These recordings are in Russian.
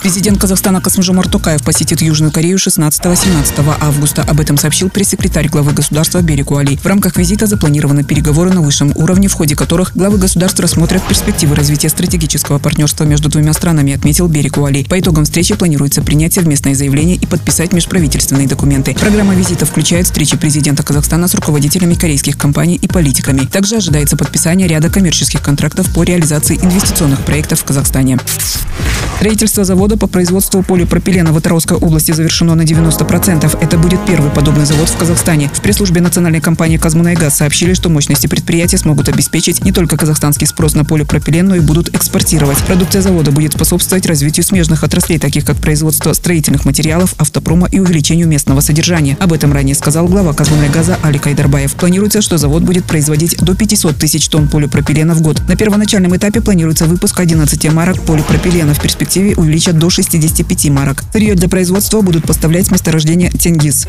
Президент Казахстана Касмжомар Токаев посетит Южную Корею 16-17 августа. Об этом сообщил пресс-секретарь главы государства Берегу Али. В рамках визита запланированы переговоры на высшем уровне, в ходе которых главы государств рассмотрят перспективы развития стратегического партнерства между двумя странами, отметил Берегу Али. По итогам встречи планируется принять совместное заявление и подписать межправительственные документы. Программа визита включает встречи президента Казахстана с руководителями корейских компаний и политиками. Также ожидается подписание ряда коммерческих контрактов по реализации инвестиционных проектов в Казахстане. Строительство завода по производству полипропилена в Атаровской области завершено на 90%. Это будет первый подобный завод в Казахстане. В пресс-службе национальной компании «Казмунайгаз» сообщили, что мощности предприятия смогут обеспечить не только казахстанский спрос на полипропилен, но и будут экспортировать. Продукция завода будет способствовать развитию смежных отраслей, таких как производство строительных материалов, автопрома и увеличению местного содержания. Об этом ранее сказал глава «Казмунайгаза» Али Кайдарбаев. Планируется, что завод будет производить до 500 тысяч тонн полипропилена в год. На первоначальном этапе планируется выпуск 11 марок полипропилена. В перспективе перспективе увеличат до 65 марок. Сырье для производства будут поставлять с месторождения Тенгиз.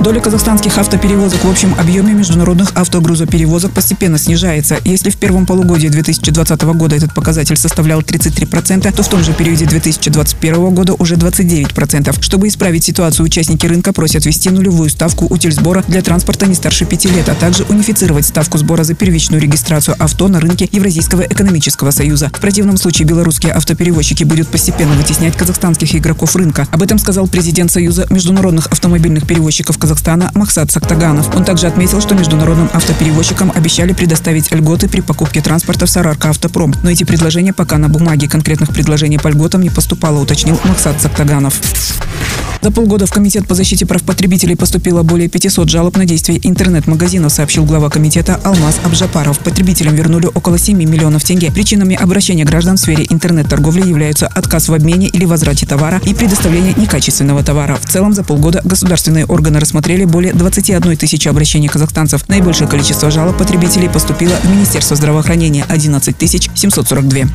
Доля казахстанских автоперевозок в общем объеме международных автогрузоперевозок постепенно снижается. Если в первом полугодии 2020 года этот показатель составлял 33%, то в том же периоде 2021 года уже 29%. Чтобы исправить ситуацию, участники рынка просят ввести нулевую ставку утильсбора для транспорта не старше 5 лет, а также унифицировать ставку сбора за первичную регистрацию авто на рынке Евразийского экономического союза. В противном случае белорусские автоперевозчики будут постепенно вытеснять казахстанских игроков рынка. Об этом сказал президент Союза международных автомобильных перевозчиков Казахстана Махсат Сактаганов. Он также отметил, что международным автоперевозчикам обещали предоставить льготы при покупке транспорта в Сарарка Автопром. Но эти предложения пока на бумаге. Конкретных предложений по льготам не поступало, уточнил Махсат Сактаганов. За полгода в Комитет по защите прав потребителей поступило более 500 жалоб на действия интернет-магазинов, сообщил глава комитета Алмаз Абжапаров. Потребителям вернули около 7 миллионов тенге. Причинами обращения граждан в сфере интернет-торговли являются отказ в обмене или возврате товара и предоставление некачественного товара. В целом за полгода государственные органы рассмотрели более 21 тысячи обращений казахстанцев. Наибольшее количество жалоб потребителей поступило в Министерство здравоохранения – 11 742.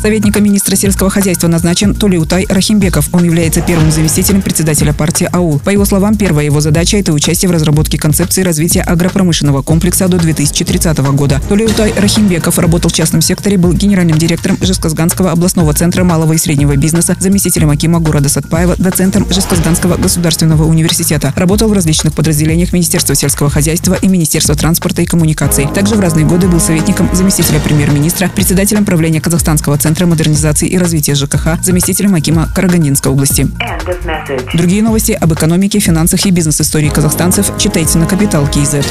Советником министра сельского хозяйства назначен Тулиутай Рахимбеков. Он является первым заместителем председателя партии АУЛ. По его словам, первая его задача – это участие в разработке концепции развития агропромышленного комплекса до 2030 года. Тулиутай Рахимбеков работал в частном секторе, был генеральным директором Жесказганского областного центра малого и среднего бизнеса, заместителем Акима города Сатпаева, доцентом Жесказганского государственного университета. Работал в различных подразделениях Министерства сельского хозяйства и Министерства транспорта и коммуникаций. Также в разные годы был советником заместителя премьер-министра, председателем правления Казахстанского центра модернизации и развития ЖКХ, заместителем Акима Карагандинской области. Другие новости об экономике, финансах и бизнес-истории казахстанцев читайте на Капитал Киезет.